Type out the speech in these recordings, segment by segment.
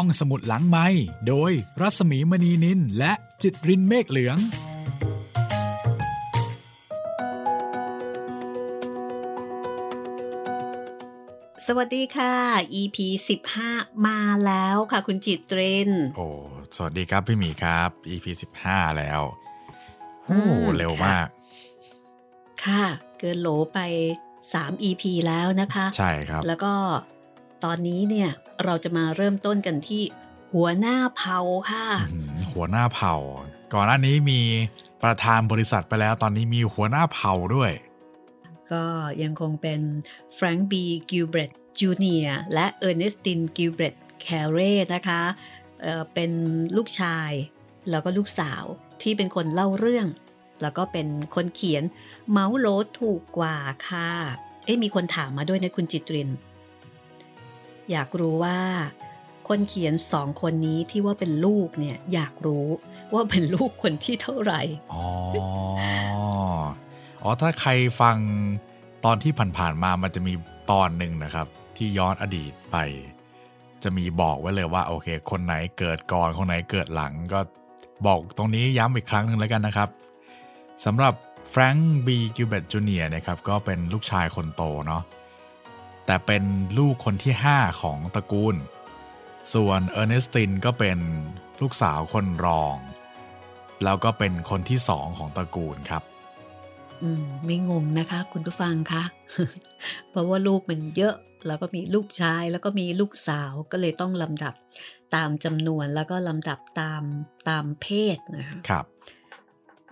ห้องสมุดหลังไม้โดยรัสมีมณีนินและจิตรินเมฆเหลือง สวัสดีค่ะ EP 15 มาแล้วค่ะคุณจิตริน โอ้ สวัสดีครับพี่หมีครับ EP 15 แล้ว โอ้เร็วมาก ค่ะ เกินโหลไป 3 EP แล้วนะคะ ใช่ครับ แล้วก็ ตอนนี้เนี่ยเราจะมาเริ่มต้นกันที่หัวหน้าเผ่าค่ะอื้อหือหัวหน้าเผ่าก่อนหน้านี้มีประธานบริษัทไปแล้ว ตอนนี้มีหัวหน้าเผ่าด้วย ก็ยังคงเป็นแฟรงค์บีกิลเบรตจูเนียและเออร์เนสตินกิลเบรตแคเรนะคะเอ่อเป็นลูกชาย แล้วก็ลูกสาวที่เป็นคนเล่าเรื่อง แล้วก็เป็นคนเขียนเหมาโหลถูกกว่าค่ะ เอ๊ะมีคนถามมาด้วยนะคุณจิตริน อยากรู้ว่า คนเขียนสองคนนี้ที่ว่าเป็นลูกเนี่ยอยากรู้ว่าเป็นลูกคนที่เท่าไหร่ อ๋อ อ๋อ ถ้าใครฟังตอนที่ผ่านๆมามันจะมีตอนหนึ่งนะครับ ที่ย้อนอดีตไป จะมีบอกไว้เลยว่า โอเค คนไหนเกิดก่อนคนไหนเกิดหลัง ก็บอกตรงนี้ย้ำอีกครั้งหนึ่งแล้วกันนะครับสำหรับแฟรงค์บีกิวเบตจูเนียนะครับก็เป็นลูกชายคนโตเนาะ แต่เป็นลูกคนที่ 5 ของตระกูล ส่วนเออร์เนสตินก็เป็นลูกสาวคนรอง แล้วก็เป็นคนที่สองของตระกูลครับ อืม ไม่งงนะคะ คุณผู้ฟังคะเพราะว่าลูกมันเยอะ แล้วก็มีลูกชาย แล้วก็มีลูกสาวก็เลยต้องลำดับตามจำนวนแล้วก็ลำดับตามตามเพศนะคะครับ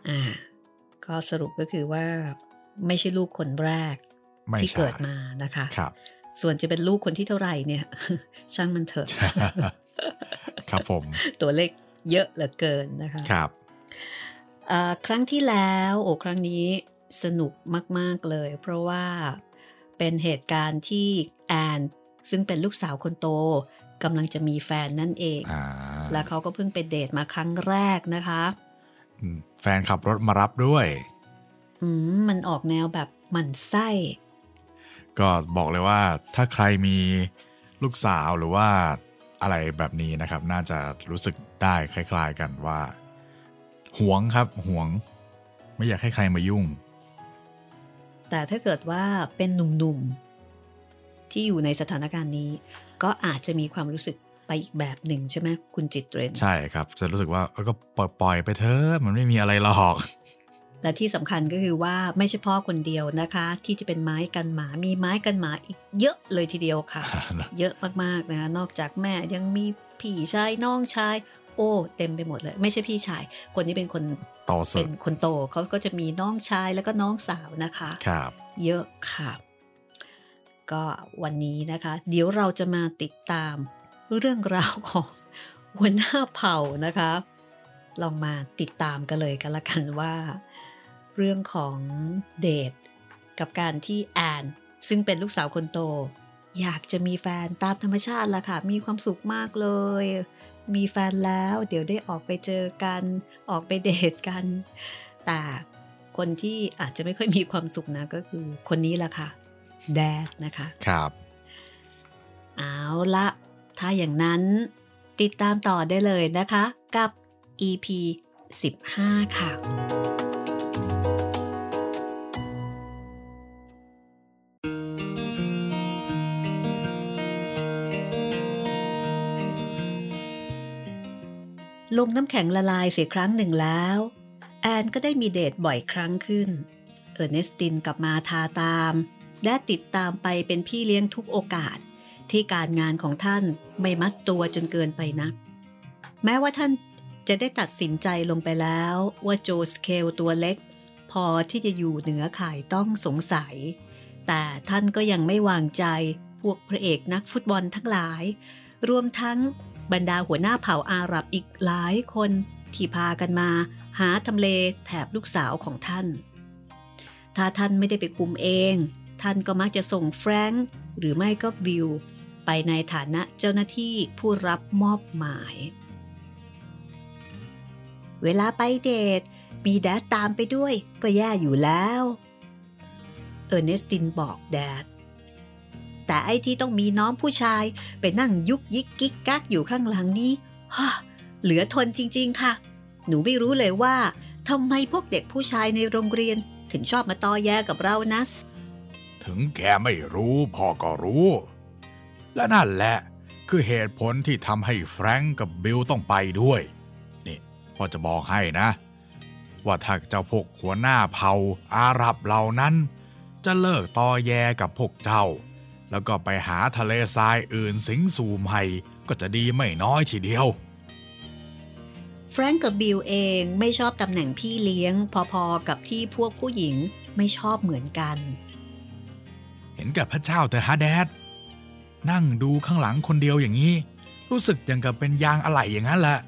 อ่า ก็สรุปก็คือว่า ไม่ใช่ลูกคนแรกไม่ ที่ใช่เกิดมานะคะครับ ส่วนจะเป็นลูกคนที่เท่าไหร่เนี่ย ช่างมันเถอะครับผม ตัวเลขเยอะเหลือเกินนะคะครับเอ่อครั้งที่แล้วโอ้ครั้งนี้สนุกมาก ๆ เลย เพราะว่าเป็นเหตุการณ์ที่แอนซึ่งเป็นลูกสาวคนโตกำลังจะมีแฟนนั่นเองอ่าและเขาก็เพิ่งไปเดทมาครั้งแรกนะคะอืมแฟนขับรถมารับด้วย อืมมันออกแนวแบบหมั่นไส้ ก็บอกเลยว่าถ้าใครมีลูกสาวหรือว่าอะไรแบบนี้นะครับ น่าจะรู้สึกได้คล้าย ๆกันว่าหวงครับหวง ไม่อยากให้ใครมายุ่ง แต่ถ้าเกิดว่าเป็นหนุ่มๆ ที่อยู่ในสถานการณ์นี้ ก็อาจจะมีความรู้สึกไปอีกแบบหนึ่งใช่ไหมคุณจิตเรน ใช่ครับ จะรู้สึกว่าเออก็ปล่อยปล่อยไปเถอะมันไม่มีอะไรหรอก และที่สำคัญก็คือว่าไม่ใช่พ่อคนเดียวนะคะ ที่จะเป็นไม้กันหมา มีไม้กันหมาอีกเยอะเลยทีเดียวค่ะ เยอะมากๆนะคะนอกจากแม่ยังมีพี่ชายน้องชาย โอ้เต็มไปหมดเลย ไม่ใช่พี่ชาย คนนี้เป็นคนโตสุเป็ดนคนโตเขาก็จะมีน้องชายแล้วก็น้องสาวนะคะครับ เยอะค่ะ ก็วันนี้นะคะ เดี๋ยวเราจะมาติดตามเรื่องราวของหัวหน้าเผ่านะคะ ลองมาติดตามกันเลยกันละกันว่า เรื่องของเดทกับการที่แอนซึ่งเป็นลูกสาวคนโต อยากจะมีแฟนตามธรรมชาติละค่ะ มีความสุขมากเลย มีแฟนแล้วเดี๋ยวได้ออกไปเจอกัน ออกไปเดทกัน แต่คนที่อาจจะไม่ค่อยมีความสุขนะก็คือคนนี้ละค่ะ แดดนะคะ ครับ เอาละ ถ้าอย่างนั้นติดตามต่อได้เลยนะคะ กับ EP 15 ค่ะ ลงน้ำแข็งละลายเสียครั้งหนึ่งแล้ว แอนก็ได้มีเดทบ่อยครั้งขึ้น เออร์เนสตินกลับมาทาตาม และติดตามไปเป็นพี่เลี้ยงทุกโอกาส ที่การงานของท่านไม่มัดตัวจนเกินไปนัก แม้ว่าท่านจะได้ตัดสินใจลงไปแล้วว่าโจสเคลตัวเล็ก พอที่จะอยู่เหนือข่ายต้องสงสัย แต่ท่านก็ยังไม่วางใจพวกพระเอกนักฟุตบอลทั้งหลาย รวมทั้ง บรรดาหัวหน้าเผ่าอาหรับอีกหลายคน ที่พากันมา หาทำเลแถบลูกสาวของท่าน ถ้าท่านไม่ได้ไปคุมเอง ท่านก็มักจะส่งแฟรงค์หรือไม่ก็บิลไปในฐานะเจ้าหน้าที่ผู้รับมอบหมาย เวลาไปเดทมีแดดตามไปด้วยก็แย่อยู่แล้ว เออร์เนสตินบอกแดด แต่ไอ้ที่ต้องมีน้องผู้ชาย ไปนั่งยุกยิกกิ๊กกักอยู่ข้างหลังนี้ฮะเหลือทนจริง ๆ ค่ะ หนูไม่รู้เลยว่าทำไมพวกเด็กผู้ชายในโรงเรียน ถึงชอบมาตอแยกับเรานะ ถึงแกไม่รู้พ่อก็รู้ และนั่นแหละ คือเหตุผลที่ทำให้แฟรงก์กับบิลต้องไปด้วย นี่พ่อจะบอกให้นะ ว่าถ้าเจ้าพวกหัวหน้าเผ่าอาหรับเหล่านั้น จะเลิกตอแยกับพวกเจ้า แล้วก็ไปหาทะเลทรายอื่นสิงสู่ใหม่ก็จะดีไม่น้อยทีเดียว แฟรงก์กับบิลเองไม่ชอบตำแหน่งพี่เลี้ยง พอๆกับที่พวกผู้หญิงไม่ชอบเหมือนกัน เห็นกับพระเจ้าแต่ฮะแดด นั่งดูข้างหลังคนเดียวอย่างนี้ รู้สึกอย่างกับเป็นยางอะไหล่อย่างนั้นแหละ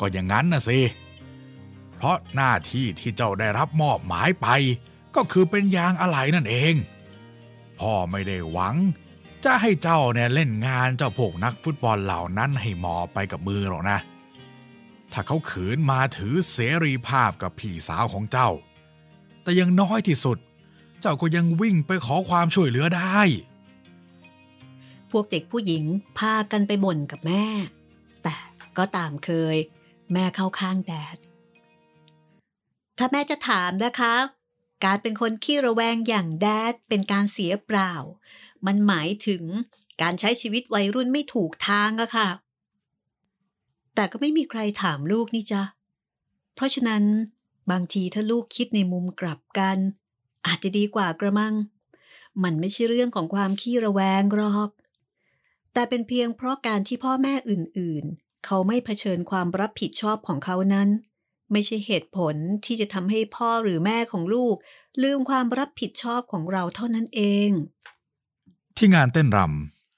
ก็อย่างนั้นนะสิเพราะหน้าที่ที่เจ้าได้รับมอบหมายไป ก็คือเป็นยางอะไหล่นั่นเอง พ่อไม่ได้หวัง จะให้เจ้าเนี่ยเล่นงานเจ้าพวกนักฟุตบอลเหล่านั้นให้หมอไปกับมือหรอกนะ ถ้าเขาขืนมาถือเสรีภาพกับพี่สาวของเจ้า แต่ยังน้อยที่สุด เจ้าก็ยังวิ่งไปขอความช่วยเหลือได้ พวกเด็กผู้หญิงพากันไปบ่นกับแม่ แต่ก็ตามเคย แม่เข้าข้างแดดถ้าแม่จะถามนะคะ การเป็นคนขี้ระแวงอย่างแดดเป็นการเสียเปล่า มันหมายถึงการใช้ชีวิตวัยรุ่นไม่ถูกทางอะค่ะ แต่ก็ไม่มีใครถามลูกนี่จ้ะ เพราะฉะนั้นบางทีถ้าลูกคิดในมุมกลับกัน อาจจะดีกว่ากระมัง มันไม่ใช่เรื่องของความขี้ระแวงหรอก แต่เป็นเพียงเพราะการที่พ่อแม่อื่นๆ เขาไม่เผชิญความรับผิดชอบของเขานั้น ไม่ใช่เหตุผลที่จะทำให้พ่อหรือแม่ของลูก ลืมความรับผิดชอบของเราเท่านั้นเอง ที่งานเต้นร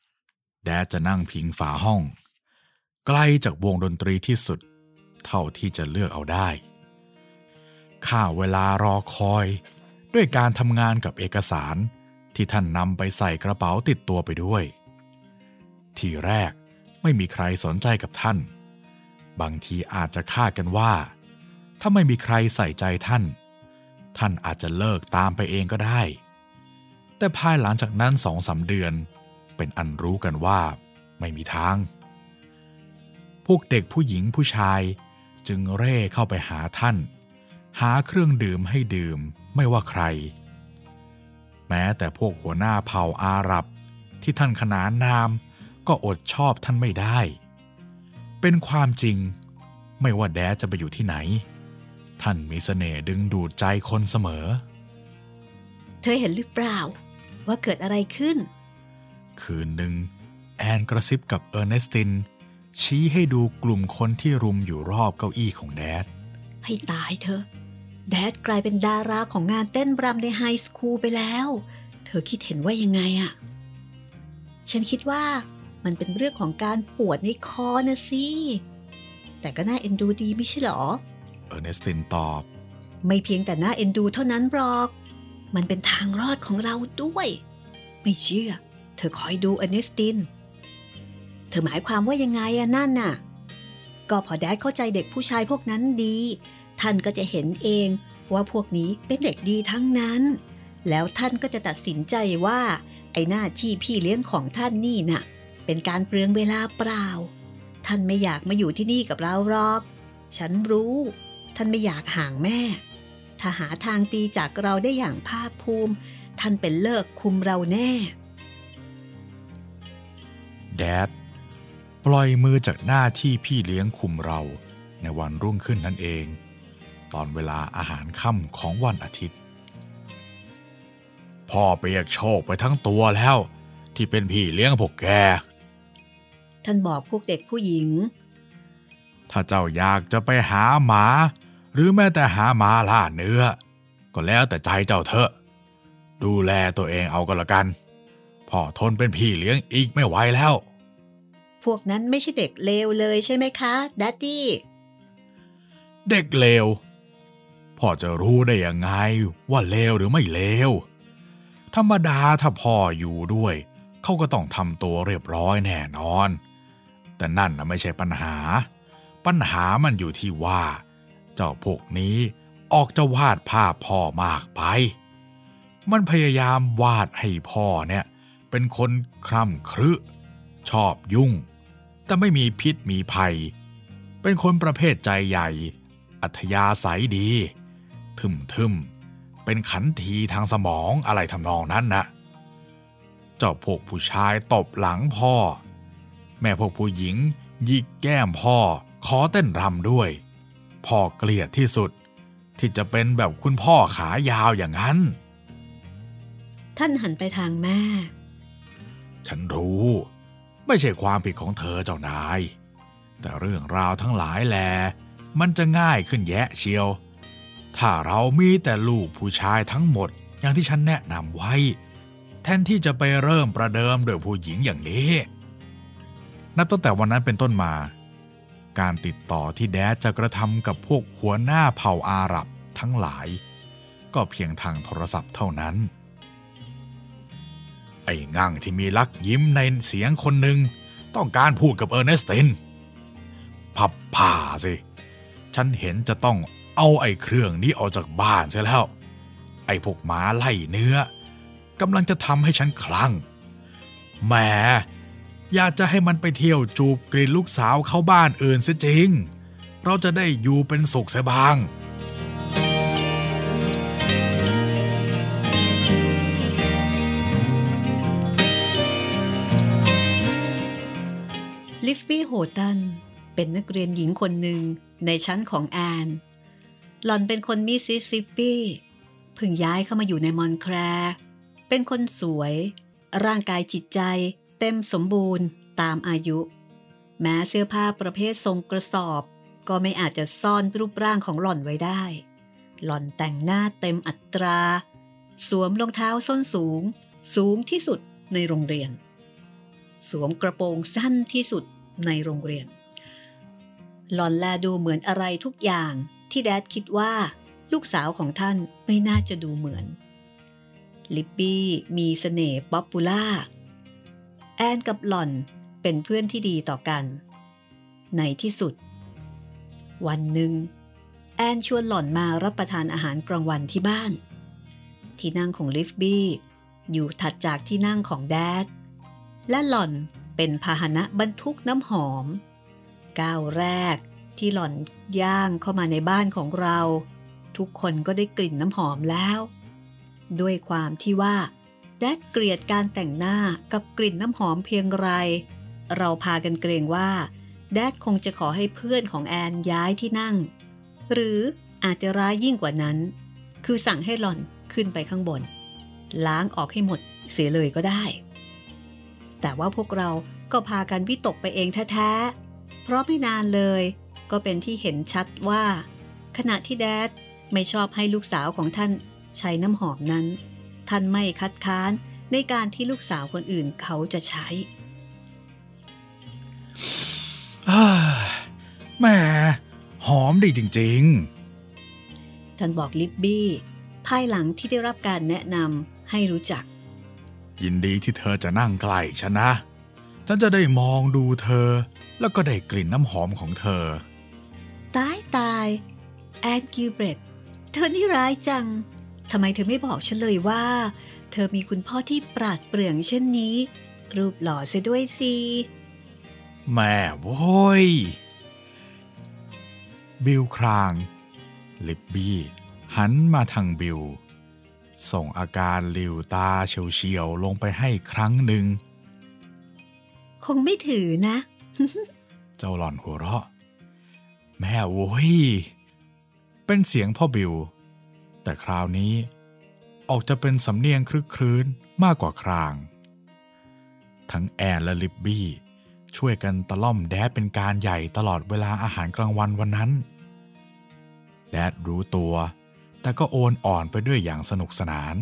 ำแดดจะนั่งพิงฝาห้อง ไกลจากวงดนตรีที่สุด เท่าที่จะเลือกเอาได้ค่าเวลารอคอย ด้วยการทำงานกับเอกสารที่ท่านนำไปใส่กระเป๋าติดตัวไปด้วย ทีแรกไม่มีใครสนใจกับท่าน บางทีอาจจะคาดกันว่า ถ้าไม่มีใครใส่ใจท่าน ท่านอาจจะเลิกตามไปเองก็ได้ แต่ภายหลังจากนั้นสองสาเดือน เป็นอันรู้กันว่าไม่มีทาง พวกเด็กผู้หญิงผู้ชายจึงเร่เข้าไปหาท่าน หาเครื่องดื่มให้ดื่มไม่ว่าใคร แม้แต่พวกหัวหน้าเผ่าอาหรับที่ท่านขนานนามก็อดชอบท่านไม่ได้ เป็นความจริงไม่ว่าแดดจะไปอยู่ที่ไหน ท่านมีเสน่ห์ดึงดูดใจคนเสมอ เธอเห็นหรือเปล่า ว่าเกิดอะไรขึ้น คืนหนึ่ง แอนกระซิบกับเออร์เนสติน ชี้ให้ดูกลุ่มคนที่รุมอยู่รอบเก้าอี้ของ Dad ให้ตายเธอ Dad กลายเป็นดาราของงานเต้นรำใน high school ไปแล้ว เธอคิดเห็นว่ายังไงอะฉันคิดว่ามันเป็นเรื่องของการปวดในคอนะสิ แต่ก็น่าเอ็นดูดีไม่ใช่หรอ เออร์เนสตินตอบ ไม่เพียงแต่น่าเอ็นดูเท่านั้นหรอก มันเป็นทางรอดของเราด้วย ไม่เชื่อ เธอคอยดูเอเนสติน เธอหมายความว่ายังไงอะนั่นน่ะ ก็พอแดดเข้าใจเด็กผู้ชายพวกนั้นดี ท่านก็จะเห็นเองว่าพวกนี้เป็นเด็กดีทั้งนั้น แล้วท่านก็จะตัดสินใจว่า ไอ้หน้าที่พี่เลี้ยงของท่านนี่น่ะ เป็นการเปลืองเวลาเปล่า ท่านไม่อยากมาอยู่ที่นี่กับเราหรอก ฉันรู้ ท่านไม่อยากห่างแม่ ถ้าหาทางตีจากเราได้อย่างภาคภูมิ ท่านเป็นเลิกคุมเราแน่ แดด ปล่อยมือจากหน้าที่พี่เลี้ยงคุมเราในวันรุ่งขึ้นนั่นเอง ตอนเวลาอาหารค่ำของวันอาทิตย์ พ่อเปียกโชคไปทั้งตัวแล้ว ที่เป็นพี่เลี้ยงพวกแก ท่านบอกพวกเด็กผู้หญิงถ้าเจ้าอยากจะไปหาหมา หรือแม้แต่หาหมาล่าเนื้อ ก็แล้วแต่ใจเจ้าเถอะ ดูแลตัวเองเอาก็แล้วกัน พ่อทนเป็นพี่เลี้ยงอีกไม่ไหวแล้ว พวกนั้นไม่ใช่เด็กเลวเลยใช่ไหมคะดัตตี้ เด็กเลว พ่อจะรู้ได้ยังไงว่าเลวหรือไม่เลว ธรรมดาถ้าพ่ออยู่ด้วย เขาก็ต้องทำตัวเรียบร้อยแน่นอน แต่นั่นนะไม่ใช่ปัญหา ปัญหามันอยู่ที่ว่า เจ้าพวกนี้ออกจะวาดภาพพ่อมากไป มันพยายามวาดให้พ่อเนี่ย เป็นคนคร่ำครึ ชอบยุ่ง แต่ไม่มีพิษมีภัย เป็นคนประเภทใจใหญ่ อัธยาศัยดี ทึมทึมเป็นขันทีทางสมองอะไรทำนองนั้นนะเจ้าพวกผู้ชายตบหลังพ่อ แม่พวกผู้หญิงหยิกแก้มพ่อขอเต้นรำด้วย พ่อเกลียดที่สุด ที่จะเป็นแบบคุณพ่อขายาวอย่างนั้น ท่านหันไปทางแม่ ฉันรู้ ไม่ใช่ความผิดของเธอเจ้านาย แต่เรื่องราวทั้งหลายแล มันจะง่ายขึ้นแยะเชียว ถ้าเรามีแต่ลูกผู้ชายทั้งหมดอย่างที่ฉันแนะนำไว้ แทนที่จะไปเริ่มประเดิมโดยผู้หญิงอย่างนี้ นับตั้งแต่วันนั้นเป็นต้นมา การติดต่อที่แดดจะกระทำกับพวกหัวหน้าเผ่าอาหรับทั้งหลาย ก็เพียงทางโทรศัพท์เท่านั้น ไอ้งั่งที่มีลักยิ้มในเสียงคนหนึ่งต้องการพูดกับเออร์เนสตินพับผ่าสิ ฉันเห็นจะต้องเอาไอ้เครื่องนี้ออกจากบ้านเสียแล้ว ไอ้พวกหมาไล่เนื้อกำลังจะทำให้ฉันคลั่งแหม อยากจะให้มันไปเที่ยวจูบกลิ่นลูกสาวเข้าบ้านอื่นเสียจริง เราจะได้อยู่เป็นสุขเสียบ้างลิฟบี้โฮตันเป็นนักเรียนหญิงคนหนึ่งในชั้นของแอน หล่อนเป็นคนมิสซิสซิปปีเพิ่งย้ายเข้ามาอยู่ในมอนแคร์เป็นคนสวย ร่างกายจิตใจ เต็มสมบูรณ์ตามอายุ แม้เสื้อผ้าประเภททรงกระสอบ ก็ไม่อาจจะซ่อนรูปร่างของหล่อนไว้ได้ หล่อนแต่งหน้าเต็มอัตรา สวมรองเท้าส้นสูง สูงที่สุดในโรงเรียน สวมกระโปรงสั้นที่สุดในโรงเรียน หล่อนแลดูเหมือนอะไรทุกอย่างที่ Dad คิดว่าลูกสาวของท่านไม่น่าจะดูเหมือน ลิบบี้มีเสน่ห์ popular แอนกับหล่อนเป็นเพื่อนที่ดีต่อกัน ในที่สุด วันหนึ่ง แอนชวนหล่อนมารับประทานอาหารกลางวันที่บ้าน ที่นั่งของลิฟบี้อยู่ถัดจากที่นั่งของแดด และหล่อนเป็นพาหนะบรรทุกน้ำหอม ก้าวแรกที่หล่อนย่างเข้ามาในบ้านของเรา ทุกคนก็ได้กลิ่นน้ำหอมแล้ว ด้วยความที่ว่า แดดเกลียดการแต่งหน้ากับกลิ่นน้ำหอมเพียงไร เราพากันเกรงว่า แดดคงจะขอให้เพื่อนของแอนย้ายที่นั่ง หรืออาจจะร้ายยิ่งกว่านั้น คือสั่งให้หล่อนขึ้นไปข้างบน ล้างออกให้หมดเสียเลยก็ได้ แต่ว่าพวกเราก็พากันวิตกไปเองแท้ๆ เพราะไม่นานเลยก็เป็นที่เห็นชัดว่า ขณะที่แดดไม่ชอบให้ลูกสาวของท่านใช้น้ำหอมนั้น ท่านไม่คัดค้านในการที่ลูกสาวคนอื่นเขาจะใช้แหมหอมดีจริงท่านบอกลิบบี้ ภายหลังที่ได้รับการแนะนำให้รู้จักๆยินดีที่เธอจะนั่งใกล้ฉันนะ ฉันจะได้มองดูเธอ แล้วก็ได้กลิ่นน้ำหอมของเธอ ตายตายแอนกิวเบรตเธอนี่ร้ายจัง ทำไมเธอไม่บอกฉันเลยว่า เธอมีคุณพ่อที่ปราดเปรื่องเช่นนี้ รูปหล่อเสียด้วยสิแม่โว้ย บิลคราง ลิบบี้ หันมาทางบิล ส่งอาการหลิวตาเฉียวๆลงไปให้ครั้งหนึ่ง คงไม่ถือนะ เจ้าหล่อนหัวเราะ แม่โว้ย เป็นเสียงพ่อบิล แต่คราวนี้ ออกจะเป็นสำเนียงครึกครื้นมากกว่าคราง ทั้งแอนและลิบบี้ช่วยกันตะล่อมแดดเป็นการใหญ่ตลอดเวลาอาหารกลางวันวันนั้น แดดรู้ตัว แต่ก็โอนอ่อนไปด้วยอย่างสนุกสนาน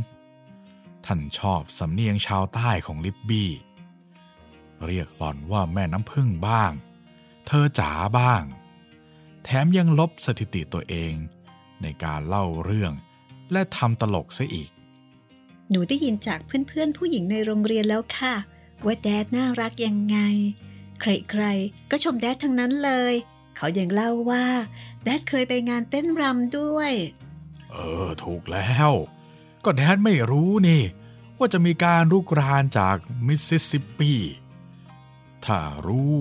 ท่านชอบสำเนียงชาวใต้ของลิบบี้เรียกหล่อนว่าแม่น้ำพึ่งบ้าง เธอจ๋าบ้าง แถมยังลบสถิติตัวเอง ในการเล่าเรื่อง และทำตลกซะอีก หนูได้ยินจากเพื่อนๆ ผู้หญิงในโรงเรียนแล้วค่ะ ว่า Dad น่ารักยังไง ใครๆ ก็ชม Dad ทั้งนั้นเลย เขายังเล่าว่า Dad เคยไปงานเต้นรำด้วย เออ ถูกแล้ว ก็ Dad ไม่รู้นี่ ว่าจะมีการรุกรานจากมิสซิสซิปปี ถ้ารู้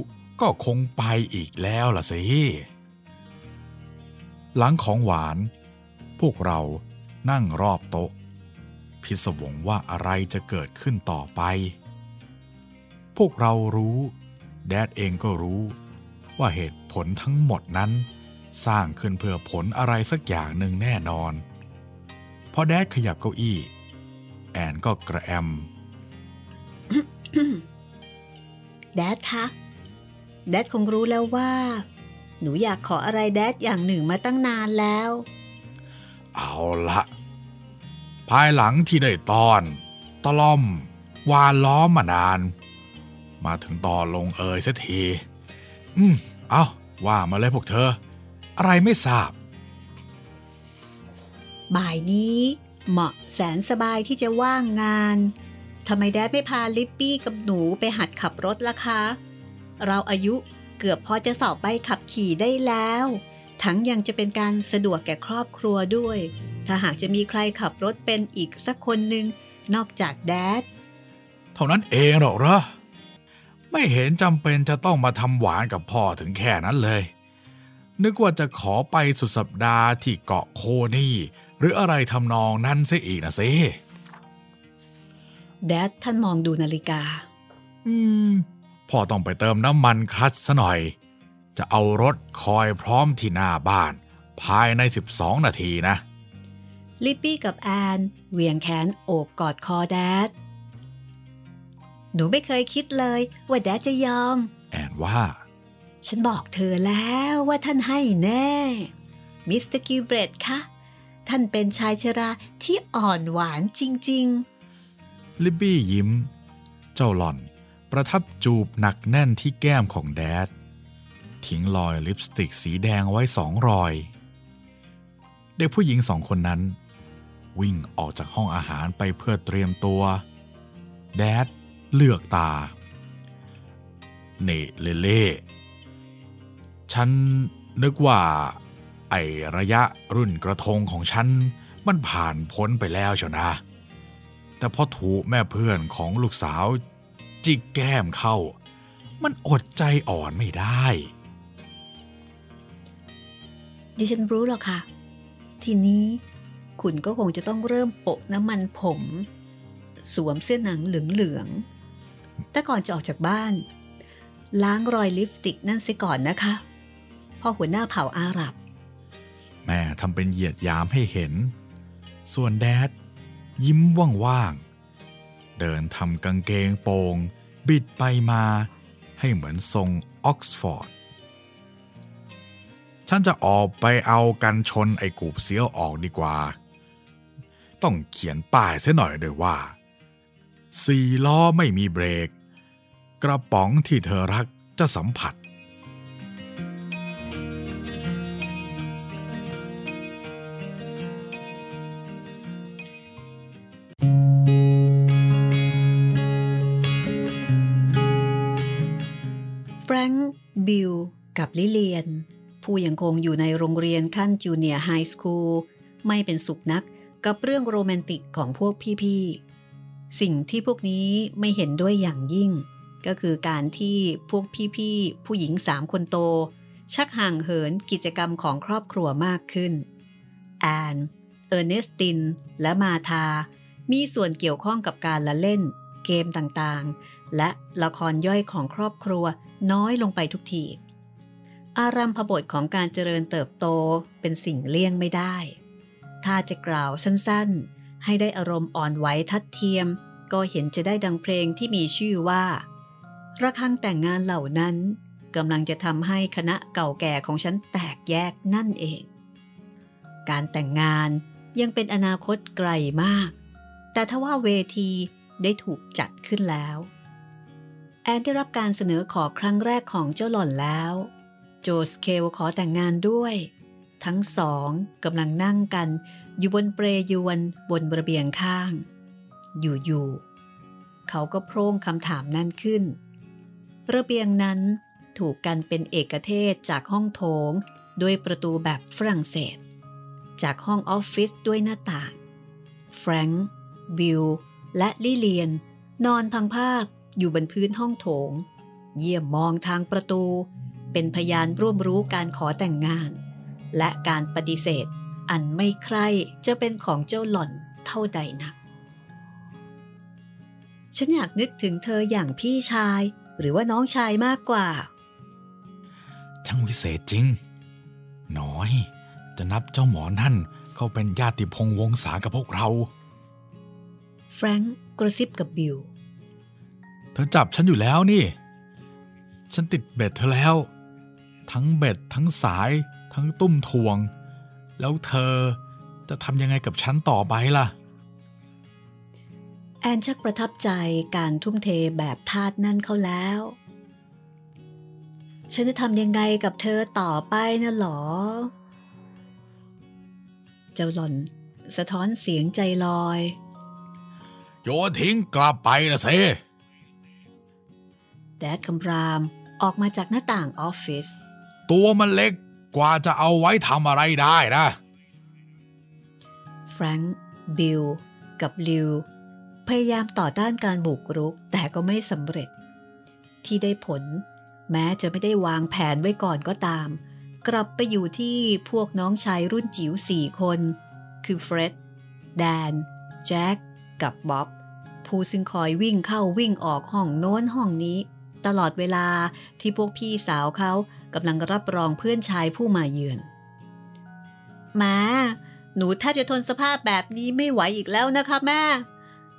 ก็คงไปอีกแล้วล่ะสิ หลังของหวาน พวกเรา นั่งรอบโต๊ะ พิศวงว่าอะไรจะเกิดขึ้นต่อไป พวกเรารู้ แดดเองก็รู้ ว่าเหตุผลทั้งหมดนั้น สร้างขึ้นเพื่อผลอะไรสักอย่างหนึ่งแน่นอน พอแดดขยับเก้าอี้ แอนก็กระแอม แดดคะ แดดคงรู้แล้วว่า หนูอยากขออะไรแดดอย่างหนึ่งมาตั้งนานแล้วเอาละ ภายหลังที่ได้ตอน ตะล่อม วานล้อมมานาน มาถึงตอนลงเอยเสียที อืม เอาว่ามาเลยพวกเธอ อะไรไม่ทราบ บ่ายนี้เหมาะแสนสบายที่จะว่างงานทำไมแดดไม่พาลิปปี้กับหนูไปหัดขับรถล่ะคะ เราอายุเกือบพอจะสอบใบขับขี่ได้แล้ว ทั้งยังจะเป็นการสะดวกแก่ครอบครัวด้วย ถ้าหากจะมีใครขับรถเป็นอีกสักคนหนึ่งนอกจากแดด เท่านั้นเองหรอกเหรอ ไม่เห็นจำเป็นจะต้องมาทำหวานกับพ่อถึงแค่นั้นเลย นึกว่าจะขอไปสุดสัปดาห์ที่เกาะโคนี่ หรืออะไรทำนองนั้นซะอีกนะสิแดดท่านมองดูนาฬิกา อืม พ่อต้องไปเติมน้ำมันคลัตช์ซะหน่อย จะเอารถคอยพร้อมที่หน้าบ้าน ภายใน 12 นาทีนะ ลิปปี้กับแอนเหวียงแขนโอบกอดคอแดด หนูไม่เคยคิดเลยว่าแดดจะยอม แอนว่า ฉันบอกเธอแล้วว่าท่านให้แน่ มิสเตอร์กิวเบรดคะ ท่านเป็นชายชราที่อ่อนหวานจริงลิบบี้ยิ้ม เจ้าหล่อนประทับจูบหนักแน่นที่แก้มของ Dad ทิ้งรอยลิปสติกสีแดงไว้สองรอย เด็กผู้หญิงสองคนนั้น วิ่งออกจากห้องอาหารไปเพื่อเตรียมตัว แดดเลือกตา เนเลเล่ ฉันนึกว่า ไอระยะรุ่นกระทงของฉัน มันผ่านพ้นไปแล้วเชียวนะ แต่พอถูกแม่เพื่อนของลูกสาว จิกแก้มเข้า มันอดใจอ่อนไม่ได้ ดิฉันรู้หรอกค่ะ ทีนี้ คุณก็คงจะต้องเริ่มโปะน้ำมันผม สวมเสื้อหนังเหลืองๆแต่ก่อนจะออกจากบ้าน ล้างรอยลิปสติกนั่นเสียก่อนนะคะพ่อหัวหน้าเผ่าอาหรับ แม่ทำเป็นเหยียดยามให้เห็น ส่วนแดด ยิ้มว่างๆ เดินทำกางเกงโปง บิดไปมาให้เหมือนทรงออกซฟอร์ดฉันจะออกไปเอากันชนไอ้กูบเสียวออกดีกว่า ต้องเขียนป้ายเสียหน่อยด้วยว่าสี่ล้อไม่มีเบรก กระป๋องที่เธอรักจะสัมผัส แฟรงค์บิลกับลิเลียน ผู้ยังคงอยู่ในโรงเรียนขั้น junior high school ไม่เป็นสุขนัก กับเรื่องโรแมนติกของพวกพี่ๆ สิ่งที่พวกนี้ไม่เห็นด้วยอย่างยิ่ง ก็คือการที่พวกพี่ๆ ผู้หญิงสามคนโต ชักห่างเหินกิจกรรมของครอบครัวมากขึ้น แอน เออร์เนสติน และมาธา มีส่วนเกี่ยวข้องกับการละเล่น เกมต่างๆ และละครย่อยของครอบครัวน้อยลงไปทุกที อารามพบทของการเจริญเติบโตเป็นสิ่งเลี่ยงไม่ได้ ถ้าจะกล่าวสั้นๆ ให้ได้อารมณ์อ่อนไหวทัดเทียม ก็เห็นจะได้ดังเพลงที่มีชื่อว่า ระฆังแต่งงานเหล่านั้นกำลังจะทำให้คณะเก่าแก่ของฉันแตกแยกนั่นเอง การแต่งงานยังเป็นอนาคตไกลมาก แต่ถ้าว่าเวทีได้ถูกจัดขึ้นแล้ว แอนได้รับการเสนอขอครั้งแรกของเจ้าหล่อนแล้ว โจสเคลขอแต่งงานด้วย ทั้งสองกำลังนั่งกัน อยู่บนเปรยวนบนระเบียงข้าง อยู่ๆเขาก็โพร่งคำถามนั่นขึ้น ระเบียงนั้นถูกกันเป็นเอกเทศจากห้องโถงด้วยประตูแบบฝรั่งเศส จากห้องออฟฟิศด้วยหน้าต่างแฟรงค์บิลและลิเลียน นอนพังภาคอยู่บนพื้นห้องโถง เยี่ยมมองทางประตู เป็นพยานร่วมรู้การขอแต่งงาน และการปฏิเสธ อันไม่ใครจะเป็นของเจ้าหล่อนเท่าใดนัก ฉันอยากนึกถึงเธออย่างพี่ชาย หรือว่าน้องชายมากกว่า ช่างวิเศษจริง น้อย จะนับเจ้าหมอนั่นเขาเป็นญาติพงศ์วงศากับพวกเรา แฟรงก์กระซิบกับบิล เธอจับฉันอยู่แล้วนี่ ฉันติดเบ็ดเธอแล้ว ทั้งเบ็ดทั้งสาย ทั้งตุ้มทวง แล้วเธอจะทำยังไงกับฉันต่อไปล่ะ แอนชักประทับใจการทุ่มเทแบบทาสนั่นเขาแล้ว ฉันจะทำยังไงกับเธอต่อไปนะหรอ เจ้าหล่อนสะท้อนเสียงใจลอย โยนทิ้งกลับไปนะเซแดดคำรามออกมาจากหน้าต่างออฟฟิศตัวมันเล็ก กว่าจะเอาไว้ทำอะไรได้นะแฟรงค์บิลกับลิวพยายามต่อต้านการบุกรุกแต่ก็ไม่สำเร็จ ที่ได้ผล แม้จะไม่ได้วางแผนไว้ก่อนก็ตาม กลับไปอยู่ที่พวกน้องชายรุ่นจิ๋วสี่คน คือเฟร็ดแดน แจ็ค กับบ๊อบ ผู้ซึ่งคอยวิ่งเข้าวิ่งออกห้องโน้นห้องนี้ ตลอดเวลาที่พวกพี่สาวเขา กำลังรับรองเพื่อนชายผู้มาเยือน มาหนูแทบจะทนสภาพแบบนี้ไม่ไหวอีกแล้วนะคะแม่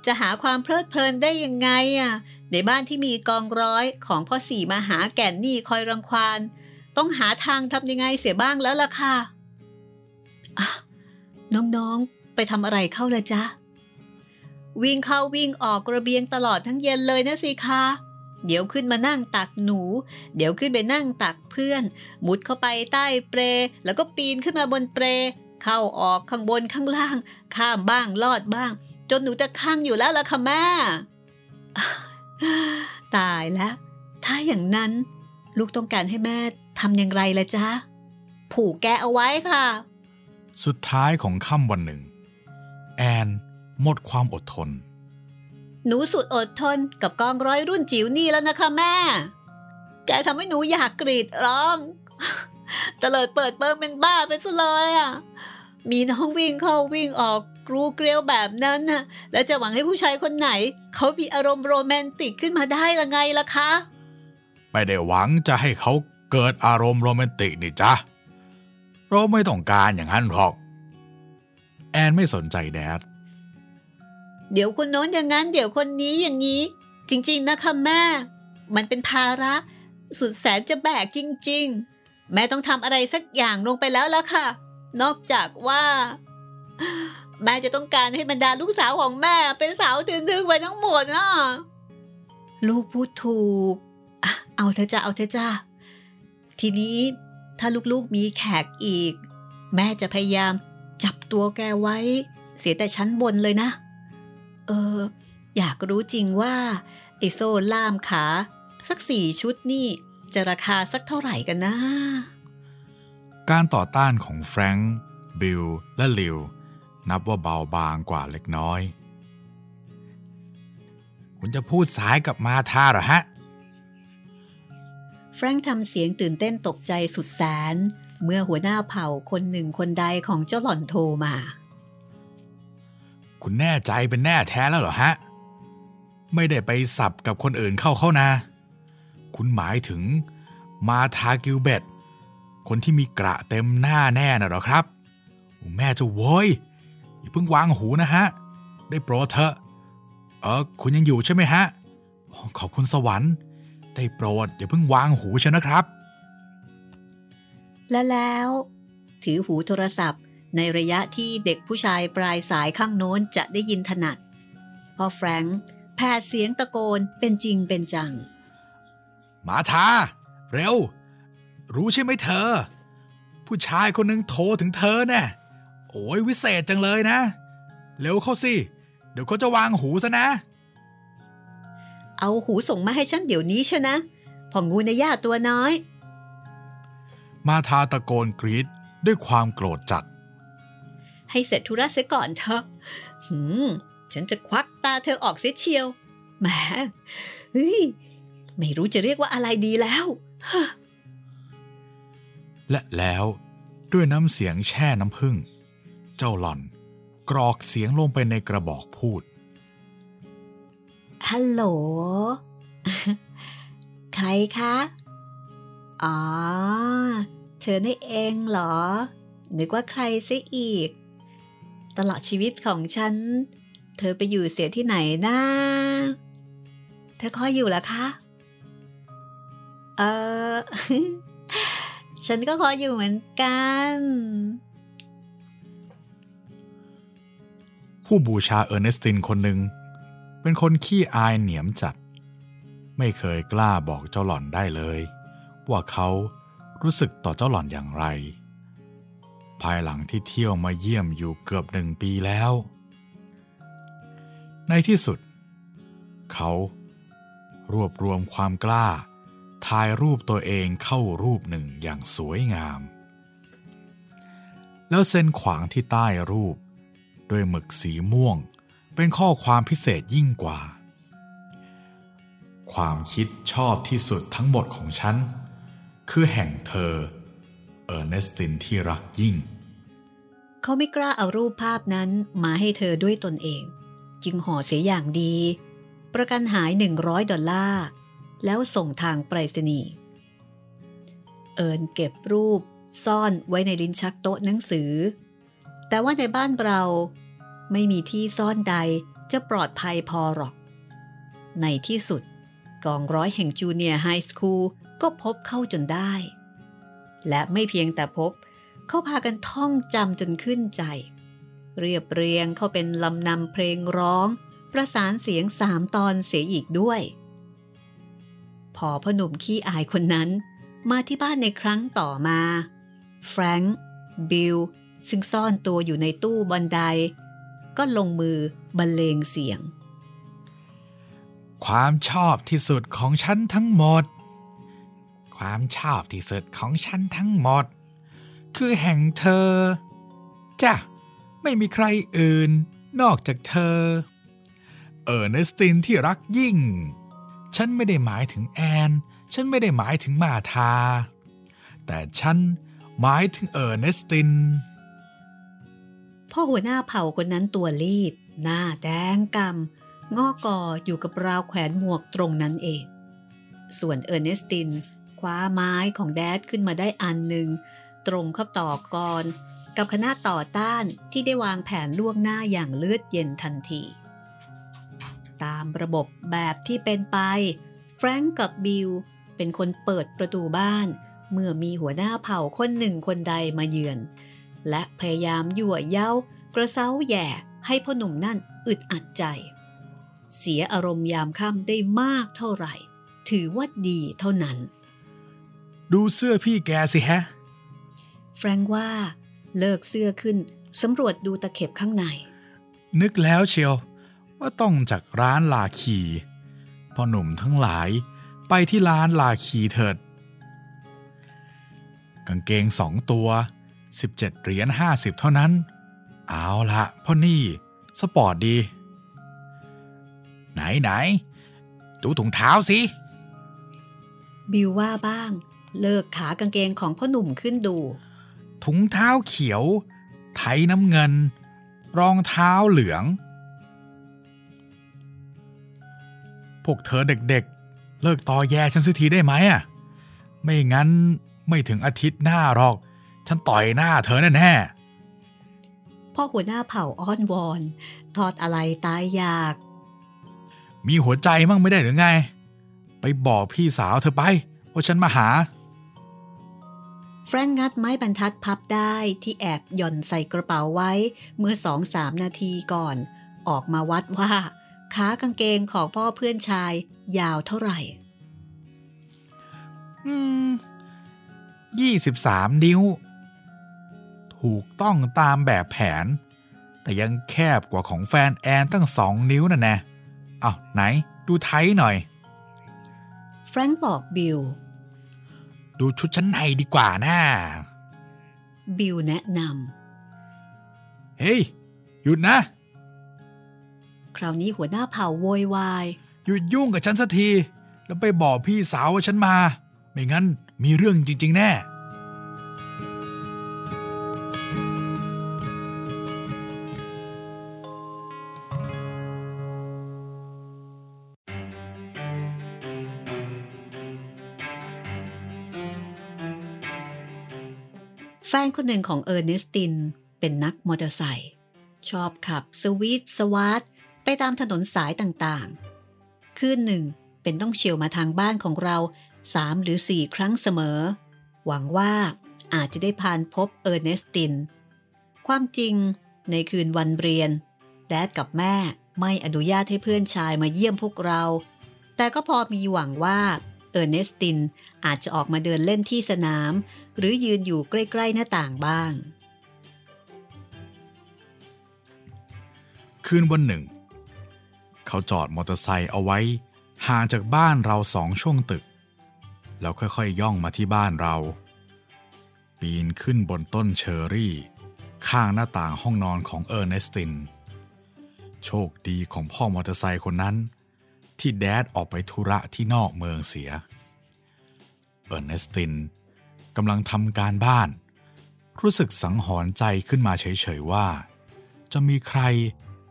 จะหาความเพลิดเพลินได้ยังไงอะ ในบ้านที่มีกองร้อยของพ่อสี่มาหาแก่นนี้คอยรังควาน ต้องหาทางทำยังไงเสียบ้างแล้วล่ะค่ะอะ น้องๆ ไปทำอะไรเข้าละจ๊ะ วิ่งเข้าวิ่งออกระเบียงตลอดทั้งเย็นเลยนะสิคะ เดี๋ยวขึ้นมานั่งตักหนู เดี๋ยวขึ้นไปนั่งตักเพื่อน มุดเข้าไปใต้เปร แล้วก็ปีนขึ้นมาบนเปร เข้าออกข้างบนข้างล่าง ข้ามบ้างลอดบ้าง จนหนูจะคลั่งอยู่แล้วล่ะค่ะแม่ ตายแล้ว ถ้าอย่างนั้น ลูกต้องการให้แม่ทำอย่างไรละจ๊ะ ผูกแกเอาไว้ค่ะ สุดท้ายของค่ำวันหนึ่ง แอนหมดความอดทน หนูสุดอดทนกับกองร้อยรุ่นจิ๋วนี่แล้วนะคะแม่ แกทำให้หนูอยากกรีดร้องตะเลิดเปิดเปิงเป็นบ้าไปซะเลยอะ มีน้องวิ่งเข้าวิ่งออกกรูเกลียวแบบนั้นน่ะ แล้วจะหวังให้ผู้ชายคนไหน เขามีอารมณ์โรแมนติกขึ้นมาได้ละไงล่ะคะ ไม่ได้หวังจะให้เขาเกิดอารมณ์โรแมนติกนี่จ้ะเราไม่ต้องการอย่างนั้นหรอก แอนไม่สนใจแดด เดี๋ยวคนโน้นอย่างนั้น เดี๋ยวคนนี้อย่างนี้ จริง ๆ นะคะแม่ มันเป็นภาระ สุดแสนจะแบกจริง ๆ แม่ต้องทำอะไรสักอย่างลงไปแล้วล่ะค่ะ นอกจากว่า แม่จะต้องการให้บรรดาลูกสาวของแม่ เป็นสาวถึงๆไปทั้งหมดอะลูกพูดถูก เอาเธอจ้าเอาเธอจ้า ทีนี้ถ้าลูกๆมีแขกอีก แม่จะพยายามจับตัวแกไว้ เสียแต่ชั้นบนเลยนะ เออ อยากรู้จริงว่าไอโซ่ล่ามขา สักสี่ชุดนี่จะราคาสักเท่าไหร่กันนะ การต่อต้านของแฟรงค์บิลและลิว นับว่าเบาบางกว่าเล็กน้อย คุณจะพูดสายกับมาธาเหรอฮะ แฟรงค์ทำเสียงตื่นเต้นตกใจสุดแสน เมื่อหัวหน้าเผ่าคนหนึ่งคนใดของเจ้าหล่อนโทรมา คุณแน่ใจเป็นแน่แท้แล้วเหรอฮะ ไม่ได้ไปสับกับคนอื่นเข้าเข้านะคุณหมายถึงมาธากิลเบตคนที่มีกระเต็มหน้าแน่น่ะเหรอครับ แม่จะโวยอย่าเพิ่งวางหูนะฮะ ได้โปรดเถอะ เออคุณยังอยู่ใช่ไหมฮะ ขอบคุณสวรรค์ ได้โปรดอย่าเพิ่งวางหูเชียวนะครับ และแล้ว ถือหูโทรศัพท์ ในระยะที่เด็กผู้ชายปลายสายข้างโน้นจะได้ยินถนัด พอแฟรงค์แผดเสียงตะโกนเป็นจริงเป็นจัง มาทา เร็ว รู้ใช่ไหมเธอ ผู้ชายคนหนึ่งโทรถึงเธอแน่โอ้ยวิเศษจังเลยนะ เร็วเข้าสิ เดี๋ยวเขาจะวางหูซะนะ เอาหูส่งมาให้ฉันเดี๋ยวนี้เชยวนะพองูในย่าตัวน้อย มาทาตะโกนกรีดด้วยความโกรธจัด ให้เสร็จธุระเสียก่อนเถอะหืม ฉันจะควักตาเธอออกเสียเชียว แหมเฮ้ย ไม่รู้จะเรียกว่าอะไรดีแล้ว และแล้วด้วยน้ำเสียงแช่น้ำผึ้งเจ้าหล่อน กรอกเสียงลงไปในกระบอกพูด ฮัลโหล ใครคะ อ๋อ เธอได้เองเหรอ นึกว่าใครซะอีก ตลอดชีวิตของฉัน เธอไปอยู่เสียที่ไหนนะเธอคอยอยู่เหรอคะ เออ ฉันก็คอยอยู่เหมือนกัน ผู้บูชาเออร์เนสตินคนหนึ่ง เป็นคนขี้อายเหนียมจัด ไม่เคยกล้าบอกเจ้าหล่อนได้เลย ว่าเขารู้สึกต่อเจ้าหล่อนอย่างไร ภายหลังที่เที่ยวมาเยี่ยมอยู่เกือบหนึ่งปีแล้ว ในที่สุด เขา รวบรวมความกล้า ถ่ายรูปตัวเองเข้ารูปหนึ่งอย่างสวยงาม แล้วเส้นขวางที่ใต้รูป ด้วยหมึกสีม่วงเป็นข้อความพิเศษยิ่งกว่า ความคิดชอบที่สุดทั้งหมดของฉัน คือแห่งเธอ เออร์เนสตินที่รักยิ่ง เขาไม่กล้าเอารูปภาพนั้นมาให้เธอด้วยตนเอง จึงห่อเสียอย่างดี ประกันหาย 100 ดอลลาร์แล้วส่งทางไปรษณีย์เอิญเก็บรูปซ่อนไว้ในลิ้นชักโต๊ะหนังสือ แต่ว่าในบ้านเราไม่มีที่ซ่อนใดจะปลอดภัยพอหรอก ในที่สุด กองร้อยแห่งจูเนียร์ไฮสคูลก็พบเข้าจนได้ และไม่เพียงแต่พบ เขาพากันท่องจำจนขึ้นใจ เรียบเรียงเขาเป็นลำนำเพลงร้อง ประสานเสียงสามตอนเสียอีกด้วย พอพ่อหนุ่มขี้อายคนนั้น มาที่บ้านในครั้งต่อมาแฟรงค์บิลซึ่งซ่อนตัวอยู่ในตู้บันได ก็ลงมือบรรเลงเสียง ความชอบที่สุดของฉันทั้งหมด ความชอบที่สุดของฉันทั้งหมด คือแห่งเธอ จ้ะ ไม่มีใครอื่น นอกจากเธอ เออร์เนสตินที่รักยิ่ง ฉันไม่ได้หมายถึงแอน ฉันไม่ได้หมายถึงมาทาแต่ฉันหมายถึงเออร์เนสติน พ่อหัวหน้าเผ่าคนนั้นตัวลีบ หน้าแดงกำงอกออยู่กับราวแขวนหมวกตรงนั้นเอง ส่วนเออร์เนสติน คว้าไม้ของแดดขึ้นมาได้อันหนึ่ง ตรงเข้าต่อกรกับคณะต่อต้านที่ได้วางแผนล่วงหน้าอย่างเลือดเย็นทันที ตามระบบแบบที่เป็นไป แฟรงก์กับบิลเป็นคนเปิดประตูบ้าน เมื่อมีหัวหน้าเผ่าคนหนึ่งคนใดมาเยือน และพยายามยั่วเย้ากระเซ้าแย่ให้พ่อหนุ่มนั่นอึดอัดใจ เสียอารมณ์ยามค่ำได้มากเท่าไหร่ ถือว่าดีเท่านั้น ดูเสื้อพี่แกสิฮะ แฟรงค์ว่าเลิกเสื้อขึ้นสำรวจดูตะเข็บข้างใน นึกแล้วเชียว ว่าต้องจากร้านลาคีพ่อหนุ่มทั้งหลายไปที่ร้านลาคีเถิด กางเกงสองตัว 17 เหรียญ50 เท่านั้น เอาละพ่อนี่ สปอร์ตดี ไหนไหนดูถุงเท้าสิ บิลว่าบ้าง เลิกขากางเกงของพ่อหนุ่มขึ้นดู ถุงเท้าเขียว tie น้ำเงิน รองเท้าเหลือง พวกเธอเด็กๆ เลิกตอแยฉันสักทีได้ไหมอะ ไม่งั้นไม่ถึงอาทิตย์หน้าหรอก ฉันต่อยหน้าเธอแน่พ่อหัวหน้าเผ่าอ้อนวอน ทอดอะไรตายอยากๆมีหัวใจมั่งไม่ได้หรือไง ไปบอกพี่สาวเธอไปว่าฉันมาหา แฟรงค์งัดไม้บรรทัดพับได้ที่แอบหย่อนใส่กระเป๋าไว้เมื่อสองสามนาทีก่อน ออกมาวัดว่าขากางเกงของพ่อเพื่อนชายยาวเท่าไหร่ อืมยี่สิบสามนิ้ว ถูกต้องตามแบบแผน แต่ยังแคบกว่าของแฟนแอนตั้งสองนิ้วน่ะแน่อ้าวไหนดูไทยหน่อย แฟรงค์บอกบิล ดูชุดชั้นในดีกว่านะบิลแนะนเฮ้ย หยุดนะ คราวนี้หัวหน้าเผ่าโวยวาย หยุดยุ่งกับฉันสักที แล้วไปบอกพี่สาวว่าฉันมา ไม่งั้นมีเรื่องจริง ๆ แน่ แฟนคนหนึ่งของเออร์เนสติน เป็นนักมอเตอร์ไซค์ชอบขับสวีทสวาร์ทไปตามถนนสายต่างๆ คืนหนึ่งเป็นต้องเฉี่ยวมาทางบ้านของเราสามหรือสี่ครั้งเสมอ หวังว่าอาจจะได้ผ่านพบเออร์เนสติน ความจริงในคืนวันเรียน Dad กับแม่ไม่อนุญาตให้เพื่อนชายมาเยี่ยมพวกเรา แต่ก็พอมีหวังว่า เออร์เนสตินอาจจะออกมาเดินเล่นที่สนาม หรือยืนอยู่ใกล้ ๆ หน้าต่างบ้าง คืนวันหนึ่ง เขาจอดมอเตอร์ไซค์เอาไว้ ห่างจากบ้านเราสองช่วงตึก แล้วค่อยๆย่องมาที่บ้านเรา ปีนขึ้นบนต้นเชอรี่ ข้างหน้าต่างห้องนอนของเออร์เนสติน โชคดีของพ่อมอเตอร์ไซค์คนนั้น ที่แดดออกไปธุระที่นอกเมืองเสีย เออร์เนสตินกำลังทำการบ้าน รู้สึกสังหรณ์ใจขึ้นมาเฉยๆว่า จะมีใคร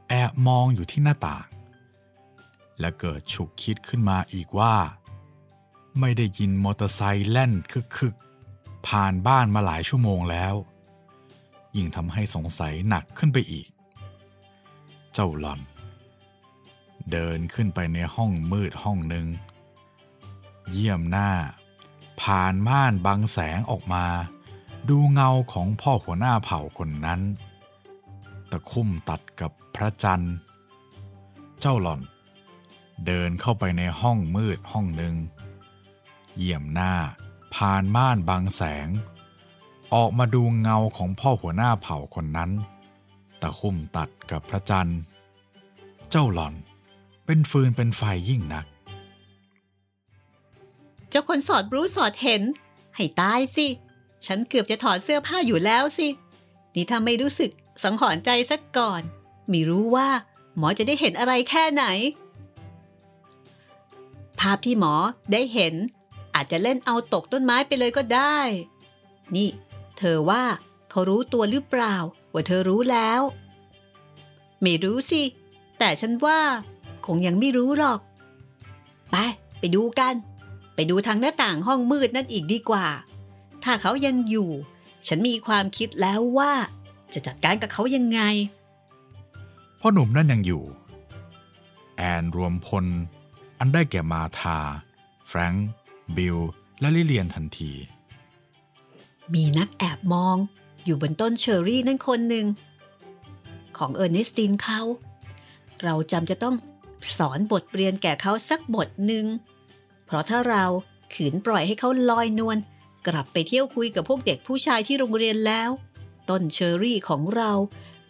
แอบมองอยู่ที่หน้าต่าง และเกิดฉุกคิดขึ้นมาอีกว่า ไม่ได้ยินมอเตอร์ไซค์แล่นคึกๆ ผ่านบ้านมาหลายชั่วโมงแล้ว ยิ่งทำให้สงสัยหนักขึ้นไปอีก เจ้าหลอน เดินขึ้นไปในห้องมืดห้องหนึ่ง เยี่ยมหน้า ผ่านม่านบังแสงออกมา ดูเงาของพ่อหัวหน้าเผ่าคนนั้น ตะคุ่มตัดกับพระจันทร์ เจ้าหล่อน เดินเข้าไปในห้องมืดห้องหนึ่ง เยี่ยมหน้า ผ่านม่านบังแสง ออกมาดูเงาของพ่อหัวหน้าเผ่าคนนั้น ตะคุ่มตัดกับพระจันทร์ เจ้าหล่อน เป็นฟืนเป็นไฟยิ่งนัก เจ้าคนสอดรู้สอดเห็น ให้ตายสิ ฉันเกือบจะถอดเสื้อผ้าอยู่แล้วสิ นี่ถ้าไม่รู้สึกสังหรณ์ใจสักก่อน ไม่รู้ว่าหมอจะได้เห็นอะไรแค่ไหน ภาพที่หมอได้เห็น อาจจะเล่นเอาตกต้นไม้ไปเลยก็ได้ นี่ เธอว่าเขารู้ตัวหรือเปล่า ว่าเธอรู้แล้ว ไม่รู้สิ แต่ฉันว่า คงยังไม่รู้หรอก ไป ไปดูกัน ไปดูทางหน้าต่างห้องมืดนั่นอีกดีกว่า ถ้าเขายังอยู่ ฉันมีความคิดแล้วว่า จะจัดการกับเขายังไง พ่อหนุ่มนั่นยังอยู่ แอนรวมพล อันได้แก่มาธาแฟรงค์บิล และลิเลียนทันที มีนักแอบมอง อยู่บนต้นเชอร์รี่นั่นคนหนึ่งของเออร์เนสตินเขา เราจำจะต้อง สอนบทเรียนแก่เขาสักบทหนึ่ง เพราะถ้าเราขืนปล่อยให้เขาลอยนวลกลับไปเที่ยวคุยกับพวกเด็กผู้ชายที่โรงเรียนแล้ว ต้นเชอร์รี่ของเรา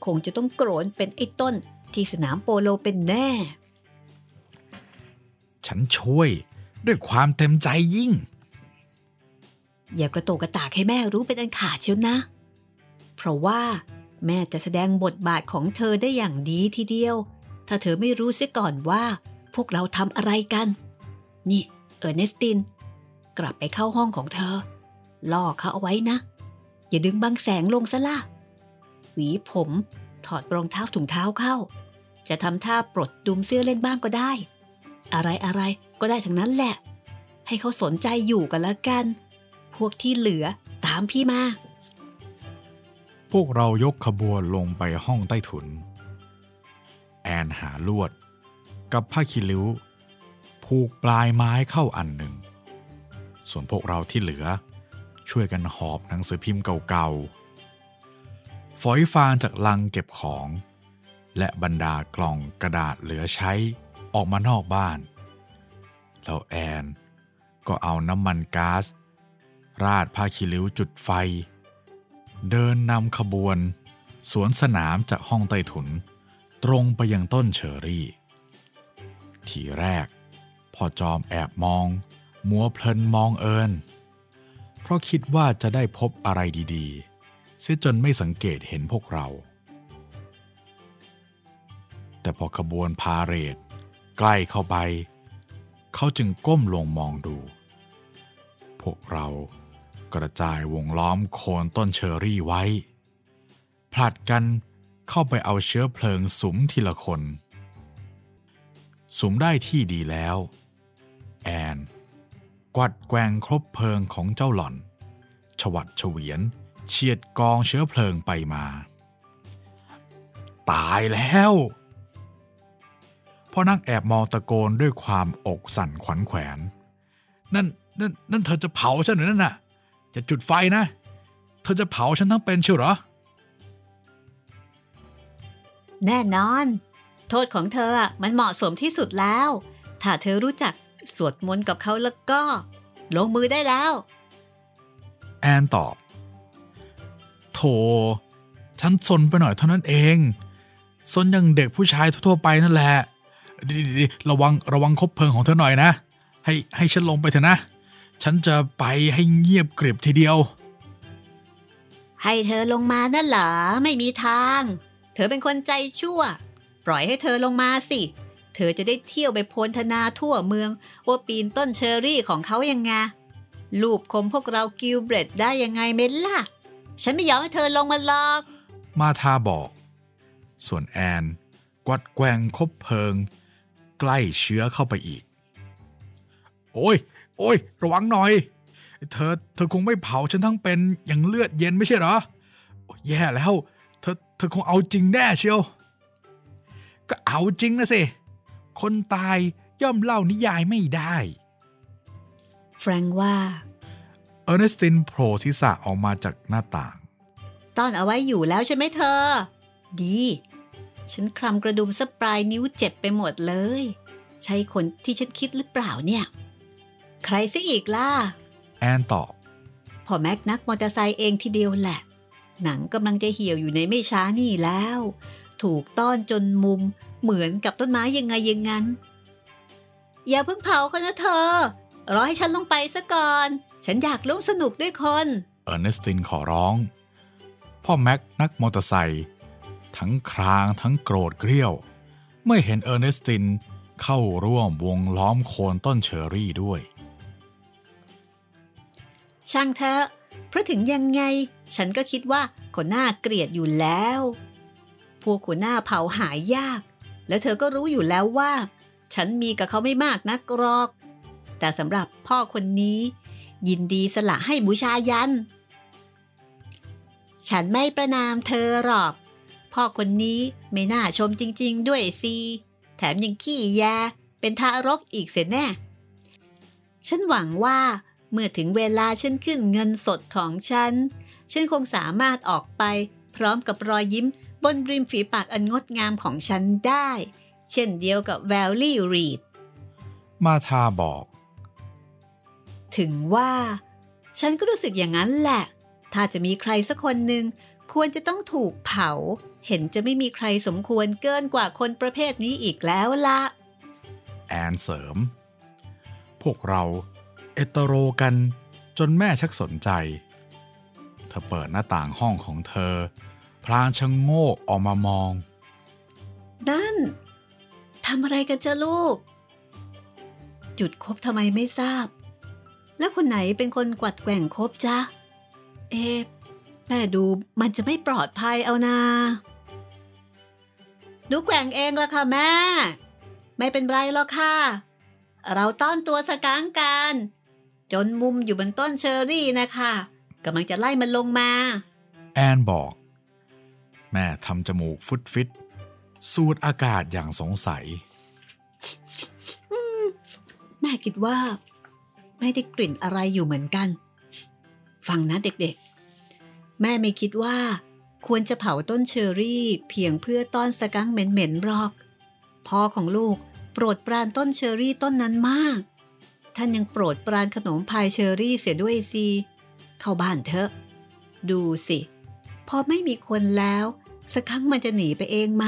คงจะต้องโกร๋นเป็นไอ้ต้นที่สนามโปโลเป็นแน่ ฉันช่วยด้วยความเต็มใจยิ่ง อย่ากระโตกกระตากให้แม่รู้เป็นอันขาดเชียวนะ เพราะว่าแม่จะแสดงบทบาทของเธอได้อย่างดีทีเดียว ถ้าเธอไม่รู้เสียก่อนว่า พวกเราทำอะไรกัน นี่ เออร์เนสติน กลับไปเข้าห้องของเธอ ล่อเขาเอาไว้นะ อย่าดึงบังแสงลงซะล่ะ หวีผม ถอดรองเท้าถุงเท้าเข้า จะทำท่าปลดดุมเสื้อเล่นบ้างก็ได้ อะไรอะไรก็ได้ทั้งนั้นแหละ ให้เขาสนใจอยู่กันละกัน พวกที่เหลือตามพี่มา พวกเรายกขบวนลงไปห้องใต้ถุน แอนหาลวด กับผ้าคีริ้ว ผูกปลายไม้เข้าอันหนึ่ง ส่วนพวกเราที่เหลือช่วยกันหอบหนังสือพิมพ์เก่าๆ ฝอยฟางจากลังเก็บของ และบรรดากล่องกระดาษเหลือใช้ออกมานอกบ้าน แล้วแอนก็เอาน้ำมันก๊าซราดผ้าคีริ้วจุดไฟ เดินนำขบวน สวนสนามจากห้องใต้ถุน ตรงไปยังต้นเชอรี่ ทีแรกพ่อจอมแอบมอง มัวเพลินมองเอินเพราะคิดว่าจะได้พบอะไรดีๆ เสียจนไม่สังเกตเห็นพวกเรา แต่พอขบวนพาเรดใกล้เข้าไป เขาจึงก้มลงมองดู พวกเรากระจายวงล้อมโคนต้นเชอรี่ไว้ ผลัดกัน เข้าไปเอาเชื้อเพลิงสุมทีละคน สุมได้ที่ดีแล้ว แอน กวัดแกงครบเพลิงของเจ้าหล่อนชวัดเฉวียนเฉียดกองเชื้อเพลิงไปมา ตายแล้วพ่อนั่งแอบมองตะโกนด้วยความอกสั่นขวัญแขวน นั่นนั่นนั่นเธอจะเผาฉันหรือนั่นน่ะจะจุดไฟนะ เธอจะเผาฉันทั้งเป็นเชียวหรอ แน่นอน โทษของเธออะมันเหมาะสมที่สุดแล้ว ถ้าเธอรู้จักสวดมนต์กับเขาแล้วก็ ลงมือได้แล้ว แอนตอบ โถ ฉันสนไปหน่อยเท่านั้นเองสนอย่างเด็กผู้ชายทั่วๆไปนั่นแหละดีๆระวังระวังคบเพลิงของเธอหน่อยนะ ให้ให้ฉันลงไปเถอะนะ ฉันจะไปให้เงียบกริบทีเดียว ให้เธอลงมานั่นเหรอ ไม่มีทาง เธอเป็นคนใจชั่ว ปล่อยให้เธอลงมาสิ เธอจะได้เที่ยวไปโพลธนาทั่วเมือง ว่าปีนต้นเชอรี่ของเขายังไงลูบคมพวกเรากิลเบรดได้ยังไงเมล่ะ ฉันไม่ยอมให้เธอลงมาหรอก มาทาบอก ส่วนแอน กวัดแกงคบเพลิง ใกล้เชื้อเข้าไปอีก โอ้ย โอ้ย ระวังหน่อย เธอ เธอคงไม่เผาฉันทั้งเป็นอย่างเลือดเย็นไม่ใช่หรอ แย่แล้ว ธอเธอคงเอาจริงแน่เชียว ก็เอาจริงนะสิ คนตายย่อมเล่านิยายไม่ได้ แฟรงค์ว่า เออร์เนสตินโผล่ศีรษะออกมาจากหน้าต่างต้อนเอาไว้อยู่แล้วใช่ไหมเธอ ดี ฉันคลำกระดุมสปลายนิ้วเจ็บไปหมดเลย ใช่คนที่ฉันคิดหรือเปล่าเนี่ย ใครซะอีกล่ะ แอนตอบ พอแม็กนักมอเตอร์ไซค์เองทีเดียวแหละ หนังกำลังจะเหี่ยวอยู่ในไม่ช้านี่แล้ว ถูกต้อนจนมุมเหมือนกับต้นไม้ยังไงอยังงั้น อย่าเพิ่งเผาเขานะเธอ รอให้ฉันลงไปซะก่อน ฉันอยากร่วมสนุกด้วยคนเออร์เนสตินขอร้อง พ่อแม็กนักมอเตอร์ไซค์ทั้งครางทั้งโกรธเกรี้ยว เมื่อเห็นเออร์เนสตินเข้าร่วมวงล้อมโคนต้นเชอรี่ด้วย ช่างเถอะเพราะถึงยังไง ฉันก็คิดว่าคนหน้าเกลียดอยู่แล้ว พวกหัวหน้าเผาหายยาก และเธอก็รู้อยู่แล้วว่า ฉันมีกับเขาไม่มากนักรอก แต่สำหรับพ่อคนนี้ ยินดีสละให้บูชายัน ฉันไม่ประนามเธอหรอก พ่อคนนี้ไม่น่าชมจริง ๆ ด้วยสิแถมยังขี้แยเป็นทารกอีกเสียแน่ ฉันหวังว่าเมื่อถึงเวลาฉันขึ้นเงินสดของฉัน ฉันคงสามารถออกไป พร้อมกับรอยยิ้ม บนริมฝีปากอันงดงามของฉันได้ เช่นเดียวกับแวลลี่รีดมาทาบอก ถึงว่า ฉันก็รู้สึกอย่างนั้นแหละ ถ้าจะมีใครสักคนหนึ่งควรจะต้องถูกเผา เห็นจะไม่มีใครสมควรเกินกว่าคนประเภทนี้อีกแล้วละแอนเสริม พวกเรา เอตโรกันจนแม่ชักสนใจเธ อเปิดหน้าต่างห้องของเธอ พลางชะโงกออกมามอง นั่นทำอะไรกันจ้ะลูก จุดคบทำไมไม่ทราบ แล้วคนไหนเป็นคนกวัดแกว่งคบจ๊ะเอ๊แม่ดูมันจะไม่ปลอดภัยเอานาดูแกว่งเองละค่ะแม่ ไม่เป็นไรหรอกค่ะ เราต้อนตัวสกางกัน จนมุมอยู่บนต้นเชอรี่นะคะ กำลังจะไล่มันลงมา แอนบอก แม่ทำจมูกฟุดฟิด สูดอากาศอย่างสงสัย แม่คิดว่า ไม่ได้กลิ่นอะไรอยู่เหมือนกัน ฟังนะเด็กๆ แม่ไม่คิดว่า ควรจะเผาต้นเชอรี่เพียงเพื่อต้อน skunk เหม็นๆหรอก พ่อของลูกโปรดปรานต้นเชอรี่ต้นนั้นมาก ท่านยังโปรดปรานขนมพายเชอรี่เสียด้วยสิ เข้าบ้านเถอะ ดูสิ พอไม่มีคนแล้ว สักครั้งมันจะหนีไปเองไหม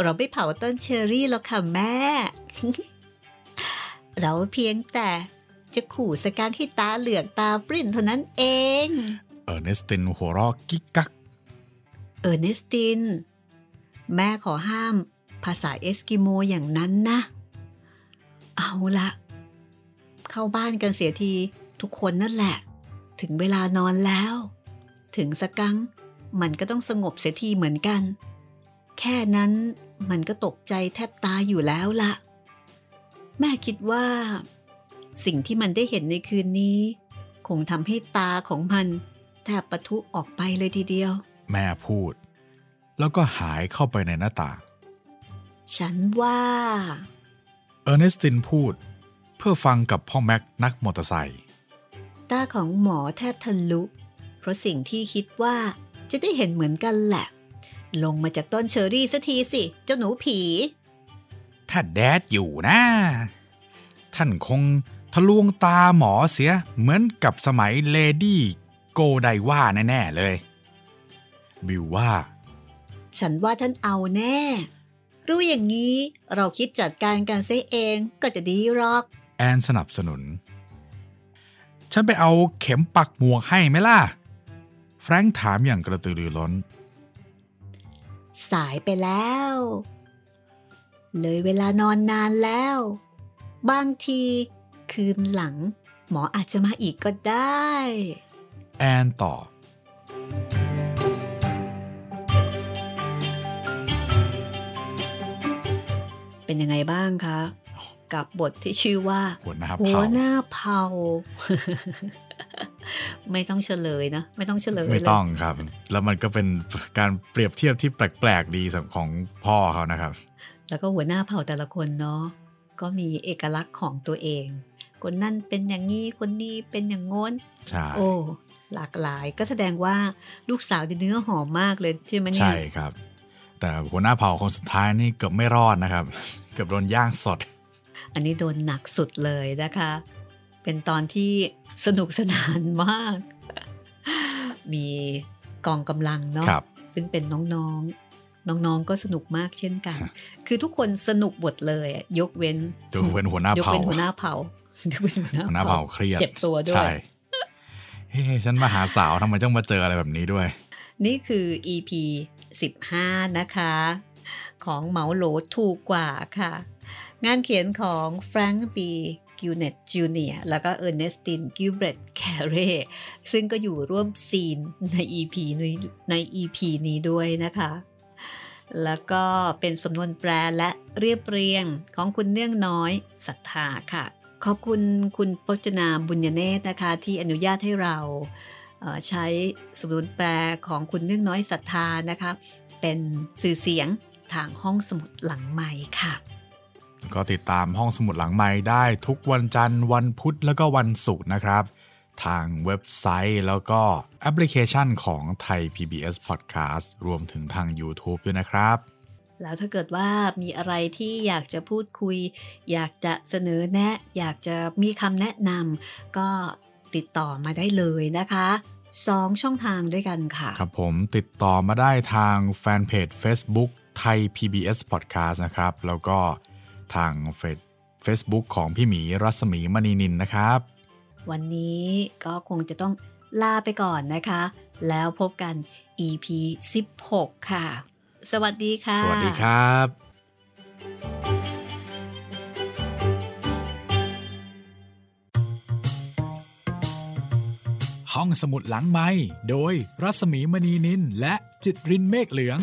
เราไม่เผาต้นเชอรี่หรอกค่ะแม่ เราเพียงแต่จะขู่ skunk ให้ตาเหลือกตาปลิ้นเท่านั้นเอง เออร์เนสตินหัวเราะกิ๊กกัก เออร์เนสติน แม่ขอห้ามภาษาเอสกิโมอย่างนั้นนะ เอาละ เข้าบ้านกันเสียทีทุกคนนั่นแหละ ถึงเวลานอนแล้ว ถึงสกังมันก็ต้องสงบเสียทีเหมือนกัน แค่นั้นมันก็ตกใจแทบตายอยู่แล้วละแม่คิดว่า สิ่งที่มันได้เห็นในคืนนี้ คงทำให้ตาของมันแทบปะทุออกไปเลยทีเดียว แม่พูด แล้วก็หายเข้าไปในหน้าต่าง ฉันว่า เออร์เนสตินพูดเพื่อฟังกับพ่อแม็กนักมอเตอร์ไซค์ตาของหมอแทบทะลุ เพราะสิ่งที่คิดว่าจะได้เห็นเหมือนกันแหละ ลงมาจากต้นเชอรี่สักทีสิ เจ้าหนูผี ถ้า Dad อยู่นะ ท่านคงทะลวงตาหมอเสียเหมือนกับสมัย Lady Godiva แน่ ๆ เลย บิวว่า ฉันว่าท่านเอาแน่ รู้อย่างนี้เราคิดจัดการกันเสียเองก็จะดีหรอก แอนสนับสนุน ฉันไปเอาเข็มปักหมวกให้ไหมล่ะ แฟรงค์ถามอย่างกระตือรือร้น สายไปแล้ว เลยเวลานอนนานแล้ว บางทีคืนหลัง หมออาจจะมาอีกก็ได้ แอนตอบเป็นยังไงบ้างคะ กับบทที่ชื่อว่า หัวหน้าหัวเผ่าหน้าเผา ไม่ต้องเฉลยนะ ไม่ต้องเฉลยไม่เลยต้องครับ แล้วมันก็เป็นการเปรียบเทียบที่แปลกๆดีสำหรับของพ่อเขานะครับ แล้วก็หัวหน้าเผ่าแต่ละคนเนาะก็มีเอกลักษณ์ของตัวเอง คนนั่นเป็นอย่างนี้คนนี้เป็นอย่างงน้นใช่โอ้หลากหลายก็แสดงว่าลูกสาวในเนื้อหอมมากเลยใช่ไหมเนี่ยใช่ครับ แต่หัวหน้าเผ่าคนสุดท้ายนี่เกือบไม่รอดนะครับ เกือบโดนย่างสด อันนี้โดนหนักสุดเลยนะคะ เป็นตอนที่สนุกสนานมาก มีกองกำลังเนาะครับซึ่งเป็นน้องๆ น้องๆ ก็สนุกมากเช่นกัน คือทุกคนสนุกหมดเลยอะยกเว้นยกเว้นหัวหน้ายกเผ่าเว้นหัวหน้าเผ่ายกเว้นหัวหน้าหัวหน้าเผ่าเครียดเจ็บตัวด้วยใช่เฮ้ฉันมาหาสาวทำไมต้องมาเจออะไรแบบนี้ด้วย นี่คือ EP 15 นะคะ ของเหมาโหลถูกกว่าค่ะ งานเขียนของแฟรงค์บีกิวเบรตจูเนียร์แล้วก็เออร์เนสตินกิวเบรตแคเรย์ซึ่งก็อยู่ร่วมซีนใน EP นี้ใน EP นี้ด้วยนะคะ แล้วก็เป็นสำนวนแปลและเรียบเรียงของคุณเนื่องน้อยศรัทธาค่ะ ขอบคุณคุณพจนาบุญญเนตนะคะ ที่อนุญาตให้เราใช้สมุนแปลของคุณเนื่องน้อยศรัทธานะคะ เป็นสื่อเสียงทางห้องสมุดหลังใหม่ค่ะ ก็ติดตามห้องสมุดหลังไม้ได้ทุกวันจันทร์วันพุธแล้วก็วันศุกร์นะครับ ทางเว็บไซต์แล้วก็แอปพลิเคชันของไทย PBS Podcast รวมถึงทาง YouTube ด้วยนะครับ แล้วถ้าเกิดว่ามีอะไรที่อยากจะพูดคุย อยากจะเสนอแนะ อยากจะมีคำแนะนำก็ติดต่อมาได้เลยนะคะสองช่องทางด้วยกันค่ะ ครับผมติดต่อมาได้ทางแฟนเพจ Facebook ไทย PBS Podcast นะครับ แล้วก็ ทางเฟซ Facebook ของพี่หมีรัศมีมณีนินนะครับ วันนี้ก็คงจะต้องลาไปก่อนนะคะ แล้วพบกัน EP 16 ค่ะ สวัสดีค่ะ สวัสดีครับห้องสมุดหลังไม้โดยรัศมีมณีนินและจิตรินเมฆเหลือง